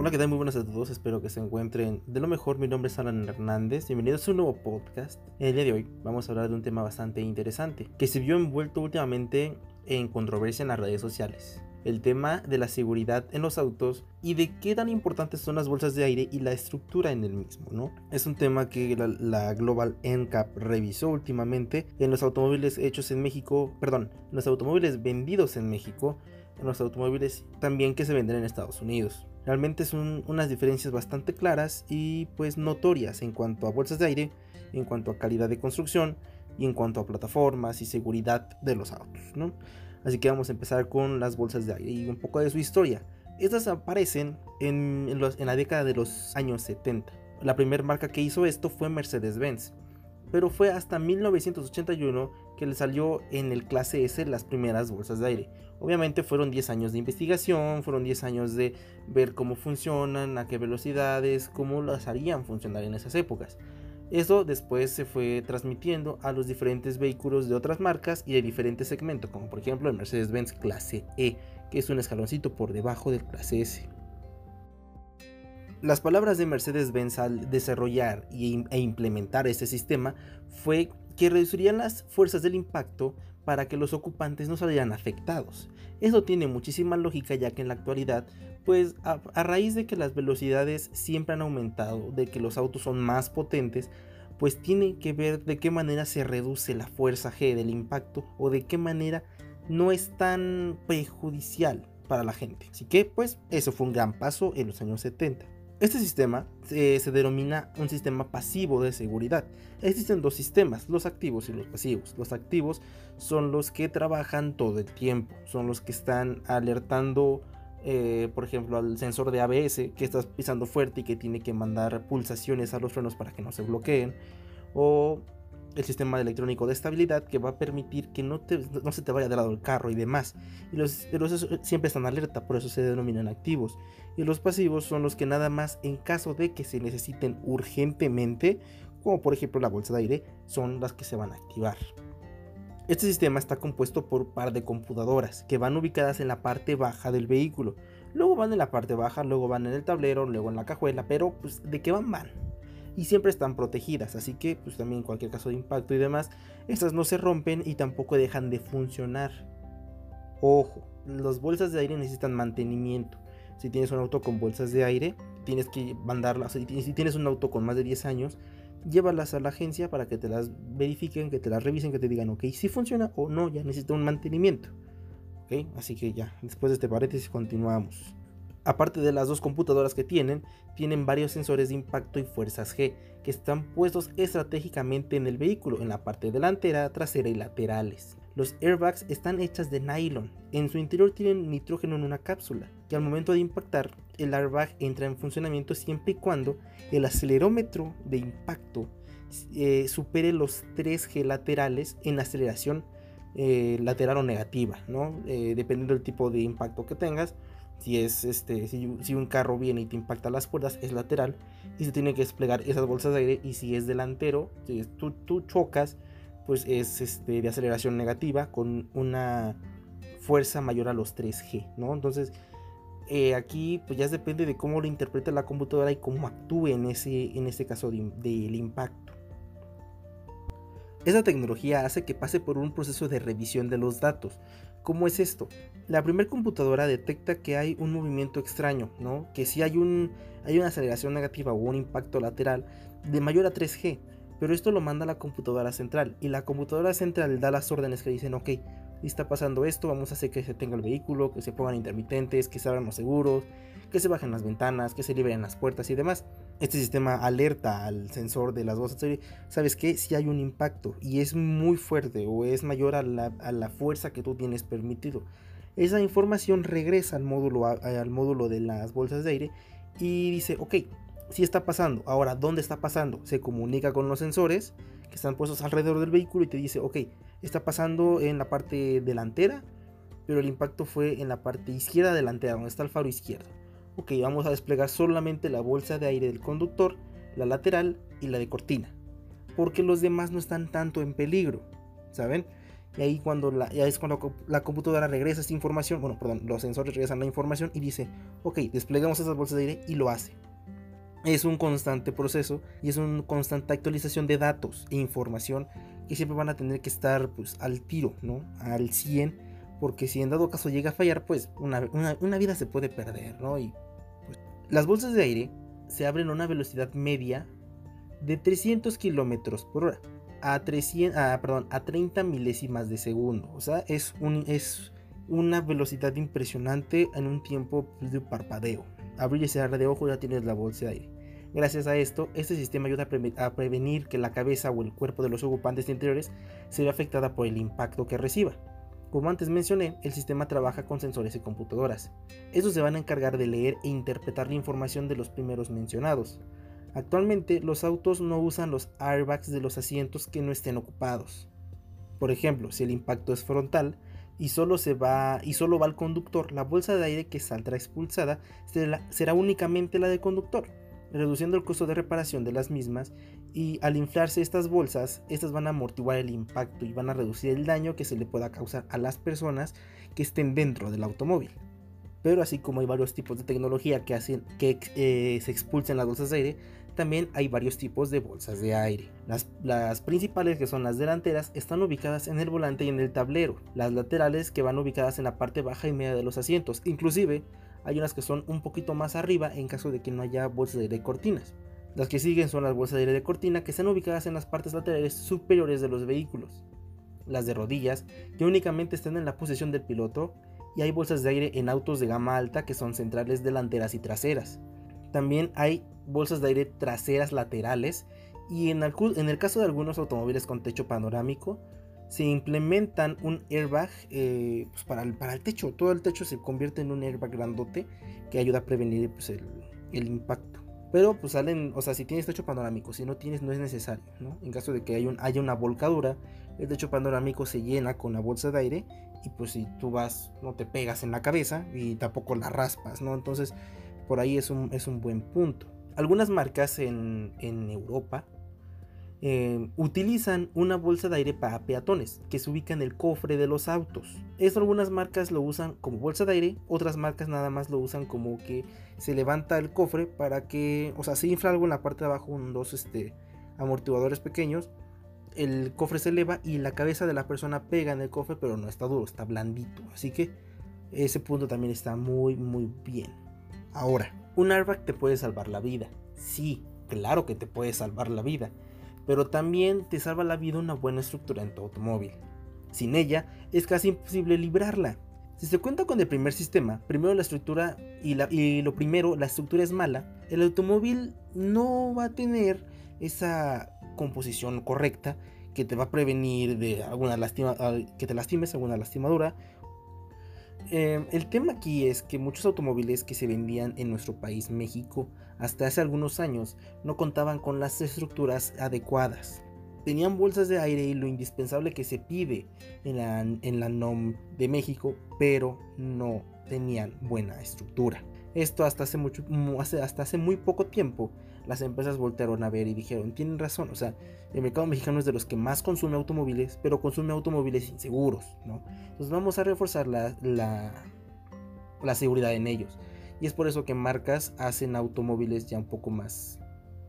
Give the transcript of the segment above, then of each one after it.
Hola, ¿qué tal? Muy buenas a todos, espero que se encuentren de lo mejor. Mi nombre es Alan Hernández, bienvenidos a un nuevo podcast. El día de hoy vamos a hablar de un tema bastante interesante que se vio envuelto últimamente en controversia en las redes sociales. El tema de la seguridad en los autos y de qué tan importantes son las bolsas de aire y la estructura en el mismo, ¿no? Es un tema que la, la Global NCAP revisó últimamente en los automóviles hechos en México, perdón, los automóviles vendidos en México, en los automóviles también que se venden en Estados Unidos. Realmente son unas diferencias bastante claras y pues notorias en cuanto a bolsas de aire, en cuanto a calidad de construcción y en cuanto a plataformas y seguridad de los autos, ¿no? Así que vamos a empezar con las bolsas de aire y un poco de su historia. Estas aparecen en, en, la década de los años 70. La primera marca que hizo esto fue Mercedes-Benz pero fue hasta 1981 que le salió en el clase S las primeras bolsas de aire. Obviamente fueron 10 años de investigación, fueron 10 años de ver cómo funcionan, a qué velocidades, cómo las harían funcionar en esas épocas. Eso después se fue transmitiendo a los diferentes vehículos de otras marcas y de diferentes segmentos, como por ejemplo el Mercedes-Benz clase E, que es un escaloncito por debajo del clase S. Las palabras de Mercedes-Benz al desarrollar e implementar este sistema fue que reducirían las fuerzas del impacto para que los ocupantes no salieran afectados. Eso tiene muchísima lógica ya que en la actualidad, pues a, raíz de que las velocidades siempre han aumentado, de que los autos son más potentes, pues tiene que ver de qué manera se reduce la fuerza G del impacto o de qué manera no es tan perjudicial para la gente. Así que pues eso fue un gran paso en los años 70. Este sistema eh, se denomina un sistema pasivo de seguridad. Existen dos sistemas, los activos y los pasivos. Los activos son los que trabajan todo el tiempo, son los que están alertando, eh, por ejemplo, al sensor de ABS que estás pisando fuerte y que tiene que mandar pulsaciones a los frenos para que no se bloqueen. O el sistema electrónico de estabilidad que va a permitir que no, te, no se te vaya de lado el carro y demás. Y los, siempre están alerta, por eso se denominan activos. Y los pasivos son los que nada más en caso de que se necesiten urgentemente, como por ejemplo la bolsa de aire, son las que se van a activar. Este sistema está compuesto por un par de computadoras que van ubicadas en la parte baja del vehículo. Luego van en la parte baja, luego van en el tablero, luego en la cajuela, pero pues ¿de qué van? Van y siempre están protegidas, así que pues también en cualquier caso de impacto y demás, estas no se rompen y tampoco dejan de funcionar. Ojo, las bolsas de aire necesitan mantenimiento. Si tienes un auto con bolsas de aire, tienes que mandarlas. Si tienes un auto con más de 10 años, llévalas a la agencia para que te las verifiquen, que te las revisen, que te digan, ok, si funciona o no, ya necesita un mantenimiento. Ok, así que ya, después de este paréntesis continuamos. Aparte de las dos computadoras que tienen, tienen varios sensores de impacto y fuerzas G que están puestos estratégicamente en el vehículo, en la parte delantera, trasera y laterales. Los airbags están hechas de nylon. En su interior tienen nitrógeno en una cápsula, que al momento de impactar, el airbag entra en funcionamiento siempre y cuando el acelerómetro de impacto eh, supere los 3G laterales en aceleración eh, lateral o negativa, ¿no? Eh, dependiendo del tipo de impacto que tengas si es este, si, un carro viene y te impacta las puertas, es lateral y se tiene que desplegar esas bolsas de aire. Y si es delantero, si tú, chocas, pues es este, de aceleración negativa con una fuerza mayor a los 3G, ¿no? Entonces, eh, aquí pues ya depende de cómo lo interpreta la computadora y cómo actúe en ese, en ese caso del de, impacto. Esa tecnología hace que pase por un proceso de revisión de los datos. ¿Cómo es esto? La primera computadora detecta que hay un movimiento extraño, ¿no? Que si hay, un, hay una aceleración negativa o un impacto lateral de mayor a 3G, pero esto lo manda la computadora central y la computadora central da las órdenes que dicen, ok, está pasando esto, vamos a hacer que se tenga el vehículo, que se pongan intermitentes, que se abran los seguros, que se bajen las ventanas, que se liberen las puertas y demás. Este sistema alerta al sensor de las bolsas sabes que si hay un impacto y es muy fuerte o es mayor a la, fuerza que tú tienes permitido. Esa información regresa al módulo, al módulo de las bolsas de aire y dice, ok, si está pasando, ahora, ¿dónde está pasando? Se comunica con los sensores que están puestos alrededor del vehículo y te dice, ok, está pasando en la parte delantera, pero el impacto fue en la parte izquierda delantera, donde está el faro izquierdo. Ok, vamos a desplegar solamente la bolsa de aire del conductor, la lateral y la de cortina, porque los demás no están tanto en peligro, ¿saben? Y ahí cuando la, ya es cuando la computadora regresa esa información, bueno, perdón, los sensores regresan la información y dice, ok, desplegamos esas bolsas de aire y lo hace. Es un constante proceso y es una constante actualización de datos e información que siempre van a tener que estar pues, al tiro, ¿no? Al 100, porque si en dado caso llega a fallar, pues una, vida se puede perder, ¿no? Y pues, las bolsas de aire se abren a una velocidad media de 300 kilómetros por hora a, 300, perdón, a 30 milésimas de segundo. O sea, es, un, es una velocidad impresionante en un tiempo pues, de parpadeo. Abrir y cerrar de ojo ya tienes la bolsa de aire. Gracias a esto, este sistema ayuda a, prevenir que la cabeza o el cuerpo de los ocupantes interiores se vea afectada por el impacto que reciba. Como antes mencioné, el sistema trabaja con sensores y computadoras. Estos se van a encargar de leer e interpretar la información de los primeros mencionados. Actualmente los autos no usan los airbags de los asientos que no estén ocupados. Por ejemplo, si el impacto es frontal y solo, se va, y solo va al conductor, la bolsa de aire que saldrá expulsada será, únicamente la del conductor, reduciendo el costo de reparación de las mismas y al inflarse estas bolsas, estas van a amortiguar el impacto y van a reducir el daño que se le pueda causar a las personas que estén dentro del automóvil pero así como hay varios tipos de tecnología que hacen que eh, se expulsen las bolsas de aire, también hay varios tipos de bolsas de aire. Las, las, principales, que son las delanteras, están ubicadas en el volante y en el tablero. Las laterales, que van ubicadas en la parte baja y media de los asientos. Inclusive, hay unas que son un poquito más arriba en caso de que no haya bolsas de aire de cortinas. Las que siguen son las bolsas de aire de cortina, que están ubicadas en las partes laterales superiores de los vehículos. Las de rodillas, que únicamente están en la posición del piloto y hay bolsas de aire en autos de gama alta que son centrales delanteras y traseras. También hay bolsas de aire traseras laterales y en el, caso de algunos automóviles con techo panorámico se implementan un airbag eh, pues, para, el, techo. Todo el techo se convierte en un airbag grandote que ayuda a prevenir pues, el, impacto. Pero pues salen, o sea, si tienes techo panorámico, si no tienes no es necesario, ¿no? En caso de que haya una volcadura, el techo panorámico se llena con la bolsa de aire y pues si tú vas no te pegas en la cabeza y tampoco la raspas, ¿no? Entonces por ahí es un, es un buen punto. Algunas marcas en, Europa eh, utilizan una bolsa de aire para peatones que se ubica en el cofre de los autos. Esto algunas marcas lo usan como bolsa de aire, otras marcas nada más lo usan como que se levanta el cofre para que, o sea, se infla algo en la parte de abajo, un dos este, amortiguadores pequeños el cofre se eleva y la cabeza de la persona pega en el cofre, pero no está duro, está blandito. Así que ese punto también está muy, muy bien. Ahora, un airbag te puede salvar la vida. Sí, claro que te puede salvar la vida. Pero también te salva la vida una buena estructura en tu automóvil. Sin ella es casi imposible librarla. Si se cuenta con el primer sistema, primero la estructura y, la, lo primero, la estructura es mala, el automóvil no va a tener esa composición correcta que te va a prevenir de alguna lastima, que te lastimes, alguna lastimadura. Em, el tema aquí es que muchos automóviles que se vendían en nuestro país, México, hasta hace algunos años, no contaban con las estructuras adecuadas. Tenían bolsas de aire y lo indispensable que se pide en la, en la NOM de México, pero no tenían buena estructura. Esto hasta hace, mucho, hasta hace muy poco tiempo las empresas voltearon a ver y dijeron, tienen razón, o sea, el mercado mexicano es de los que más consume automóviles, pero consume automóviles inseguros, ¿no? Entonces vamos a reforzar la, la, seguridad en ellos. Y es por eso que marcas hacen automóviles ya un poco más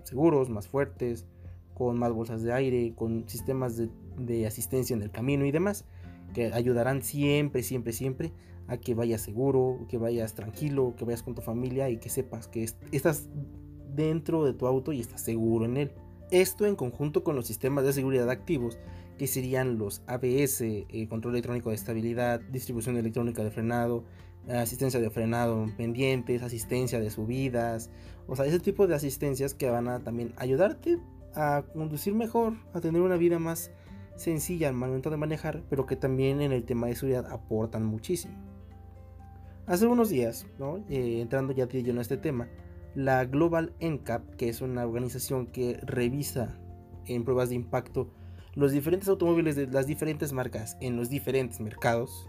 seguros, más fuertes, con más bolsas de aire, con sistemas de, de asistencia en el camino y demás, que ayudarán siempre, siempre, siempre a que vayas seguro, que vayas tranquilo, que vayas con tu familia y que sepas que estás dentro de tu auto y estás seguro en él. Esto en conjunto con los sistemas de seguridad activos, que serían los ABS, eh, control electrónico de estabilidad, distribución electrónica de frenado, asistencia de frenado pendientes, asistencia de subidas, o sea, ese tipo de asistencias que van a también ayudarte a conducir mejor, a tener una vida más sencilla al momento de manejar, pero que también en el tema de seguridad aportan muchísimo. Hace unos días, eh, entrando ya de lleno a este tema, la Global NCAP, que es una organización que revisa en pruebas de impacto los diferentes automóviles de las diferentes marcas en los diferentes mercados,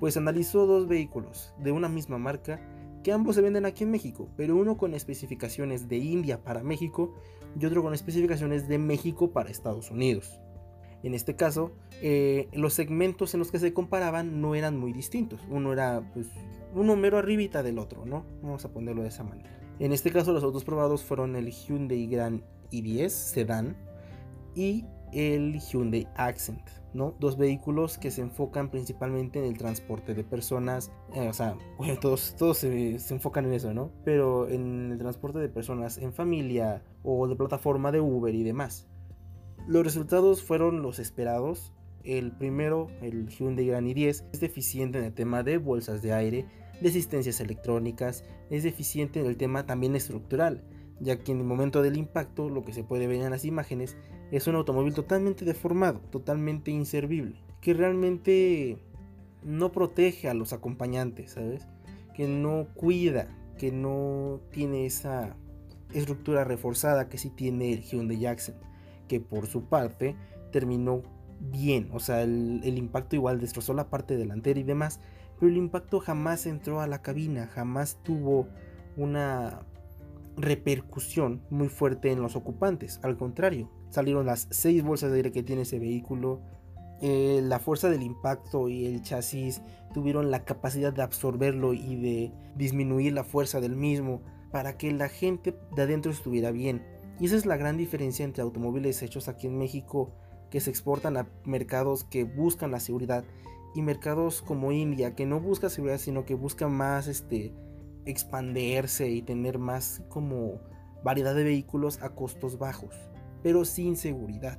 pues analizó dos vehículos de una misma marca que ambos se venden aquí en México, pero uno con especificaciones de India para México y otro con especificaciones de México para Estados Unidos. En este caso, eh, los segmentos en los que se comparaban no eran muy distintos. Uno era pues, un número arribita del otro, ¿no? Vamos a ponerlo de esa manera. En este caso, los autos probados fueron el Hyundai Grand i10 Sedan y el Hyundai Accent, ¿no? Dos vehículos que se enfocan principalmente en el transporte de personas, eh, o sea, todos, todos se, se, enfocan en eso, ¿no? Pero en el transporte de personas en familia o de plataforma de Uber y demás. Los resultados fueron los esperados. El primero, el Hyundai Grand i10, es deficiente en el tema de bolsas de aire, de asistencias electrónicas, es deficiente en el tema también estructural, ya que en el momento del impacto lo que se puede ver en las imágenes es un automóvil totalmente deformado, totalmente inservible, que realmente no protege a los acompañantes, ¿sabes? Que no cuida, que no tiene esa estructura reforzada que sí tiene el Hyundai Jackson, que por su parte terminó bien, o sea, el, el impacto igual destrozó la parte delantera y demás, pero el impacto jamás entró a la cabina, jamás tuvo una repercusión muy fuerte en los ocupantes. Al contrario, salieron las seis bolsas de aire que tiene ese vehículo. Eh, la fuerza del impacto y el chasis tuvieron la capacidad de absorberlo y de disminuir la fuerza del mismo para que la gente de adentro estuviera bien. Y esa es la gran diferencia entre automóviles hechos aquí en México que se exportan a mercados que buscan la seguridad y mercados como India que no busca seguridad sino que busca más este expanderse y tener más como variedad de vehículos a costos bajos, pero sin seguridad.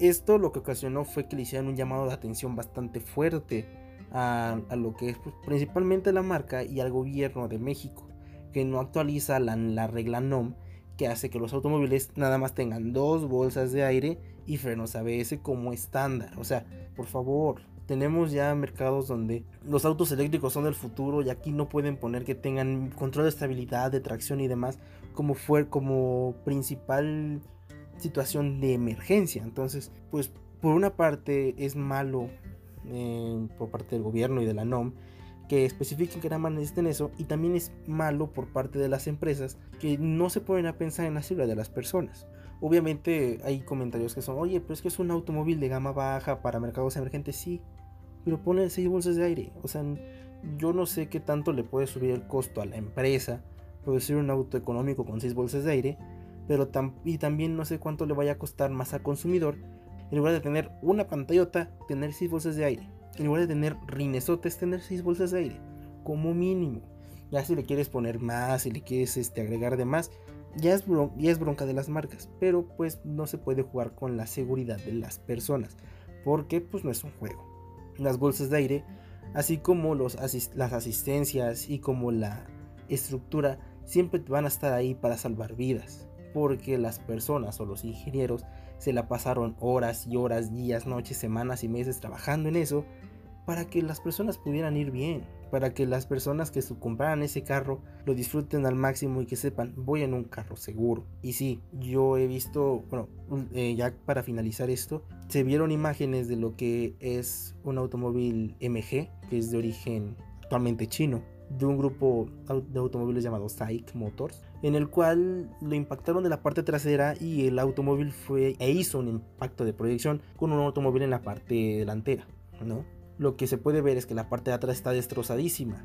Esto lo que ocasionó fue que le hicieran un llamado de atención bastante fuerte a, lo que es pues, principalmente la marca y al gobierno de México, que no actualiza la, la regla NOM que hace que los automóviles nada más tengan dos bolsas de aire y frenos ABS como estándar. O sea, por favor, tenemos ya mercados donde los autos eléctricos son del futuro y aquí no pueden poner que tengan control de estabilidad, de tracción y demás como fue como principal situación de emergencia. Entonces, pues por una parte es malo eh, por parte del gobierno y de la NOM que especifiquen que nada más necesiten eso y también es malo por parte de las empresas que no se ponen a pensar en la seguridad de las personas. Obviamente hay comentarios que son, oye, pero es que es un automóvil de gama baja para mercados emergentes, sí, pero pone 6 bolsas de aire. O sea, yo no sé qué tanto le puede subir el costo a la empresa producir un auto económico con 6 bolsas de aire, pero y también no sé cuánto le vaya a costar más al consumidor en lugar de tener una pantallota, tener 6 bolsas de aire. En lugar de tener rinesotes, tener 6 bolsas de aire, como mínimo. Ya si le quieres poner más, si le quieres este, agregar de más, ya es, ya es bronca de las marcas, pero pues no se puede jugar con la seguridad de las personas, porque pues no es un juego las bolsas de aire, así como los las asistencias y como la estructura, siempre van a estar ahí para salvar vidas, porque las personas o los ingenieros se la pasaron horas y horas, días, noches, semanas y meses trabajando en eso para que las personas pudieran ir bien, para que las personas que compraran ese carro lo disfruten al máximo y que sepan, voy en un carro seguro. Y sí, yo he visto, bueno, eh, ya para finalizar esto, se vieron imágenes de lo que es un automóvil MG, que es de origen actualmente chino, de un grupo de automóviles llamado SAIC Motors, en el cual lo impactaron de la parte trasera y el automóvil fue e hizo un impacto de proyección con un automóvil en la parte delantera, ¿no? Lo que se puede ver es que la parte de atrás está destrozadísima.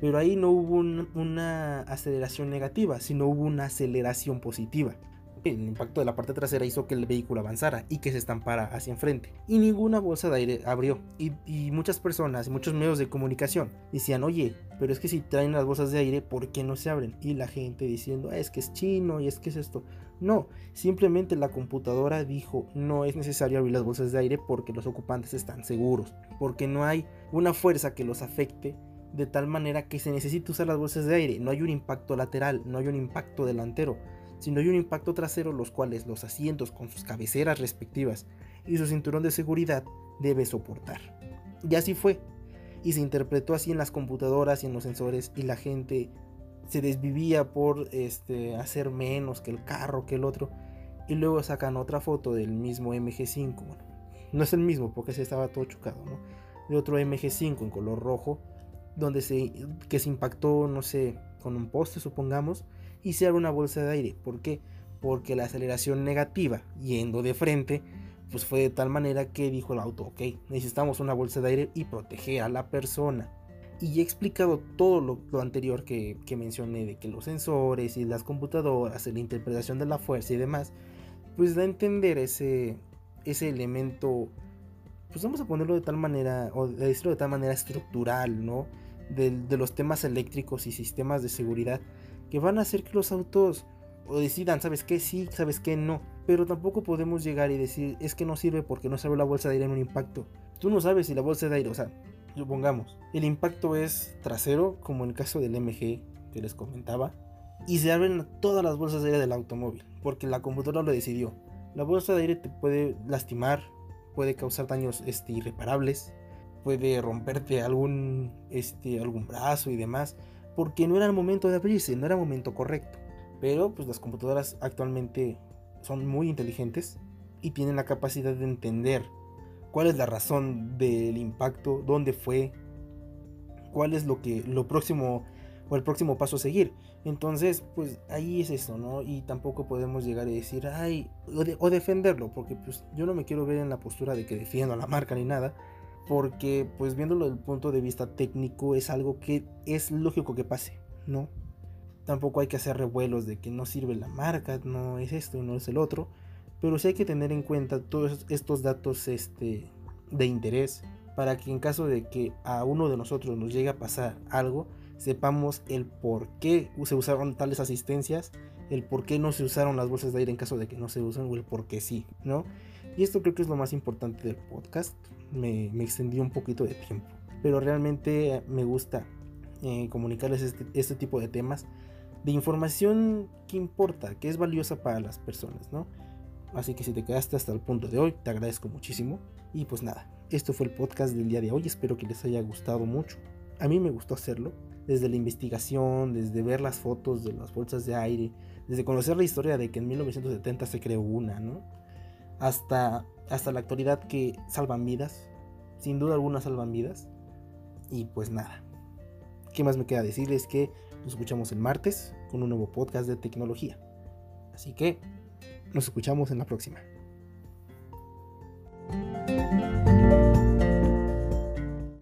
Pero ahí no hubo una aceleración negativa, sino hubo una aceleración positiva. El impacto de la parte trasera hizo que el vehículo avanzara y que se estampara hacia enfrente. Y ninguna bolsa de aire abrió. Y, muchas personas, muchos medios de comunicación decían, oye, pero es que si traen las bolsas de aire, ¿por qué no se abren? Y la gente diciendo, ah, es que es chino y es que es esto. No, simplemente la computadora dijo no es necesario abrir las bolsas de aire porque los ocupantes están seguros, porque no hay una fuerza que los afecte de tal manera que se necesite usar las bolsas de aire, no hay un impacto lateral, no hay un impacto delantero, sino hay un impacto trasero los cuales los asientos con sus cabeceras respectivas y su cinturón de seguridad debe soportar. Y así fue, y se interpretó así en las computadoras y en los sensores y la gente se desvivía por este, hacer menos que el carro, que el otro. Y luego sacan otra foto del mismo MG5. no es el mismo porque se estaba todo chocado, ¿no? De otro MG5 en color rojo, donde se, que se impactó, no sé, con un poste, supongamos, y se abre una bolsa de aire. ¿Por qué? Porque la aceleración negativa, yendo de frente, pues fue de tal manera que dijo el auto, ok, necesitamos una bolsa de aire y proteger a la persona. Y he explicado todo lo, anterior que, que, mencioné, de que los sensores y las computadoras, la interpretación de la fuerza y demás, pues da a entender ese, ese elemento, pues vamos a ponerlo de tal manera, o decirlo de tal manera estructural, ¿no? De, los temas eléctricos y sistemas de seguridad que van a hacer que los autos decidan, ¿sabes qué? Sí, ¿sabes qué? No. Pero tampoco podemos llegar y decir, es que no sirve porque no abre la bolsa de aire en un impacto. Tú no sabes si la bolsa de aire, o sea, supongamos, el impacto es trasero, como en el caso del MG que les comentaba, y se abren todas las bolsas de aire del automóvil, porque la computadora lo decidió. La bolsa de aire te puede lastimar, puede causar daños este, irreparables, puede romperte algún, este, algún brazo y demás, porque no era el momento de abrirse, no era el momento correcto. Pero pues las computadoras actualmente son muy inteligentes y tienen la capacidad de entender cuál es la razón del impacto, dónde fue, cuál es lo que lo próximo o el próximo paso a seguir. Entonces, pues ahí es eso, ¿no? Y tampoco podemos llegar a decir, ay, o, defenderlo, porque pues yo no me quiero ver en la postura de que defiendo a la marca ni nada, porque pues viéndolo desde el punto de vista técnico es algo que es lógico que pase, ¿no? Tampoco hay que hacer revuelos de que no sirve la marca, no es esto no es el otro. Pero sí hay que tener en cuenta todos estos datos este, de interés para que en caso de que a uno de nosotros nos llegue a pasar algo, sepamos el por qué se usaron tales asistencias, el por qué no se usaron las bolsas de aire en caso de que no se usen o el por qué sí, ¿no? Y esto creo que es lo más importante del podcast. Me, me extendí un poquito de tiempo, pero realmente me gusta eh, comunicarles este, este tipo de temas de información que importa, que es valiosa para las personas, ¿no? Así que si te quedaste hasta el punto de hoy, te agradezco muchísimo. Y pues nada, esto fue el podcast del día de hoy, espero que les haya gustado mucho. A mí me gustó hacerlo, desde la investigación, desde ver las fotos de las bolsas de aire, desde conocer la historia de que en 1970 se creó una, ¿no? Hasta, hasta la actualidad que salvan vidas, sin duda alguna salvan vidas. Y pues nada, ¿qué más me queda decirles? Que nos escuchamos el martes con un nuevo podcast de tecnología. Así que nos escuchamos en la próxima.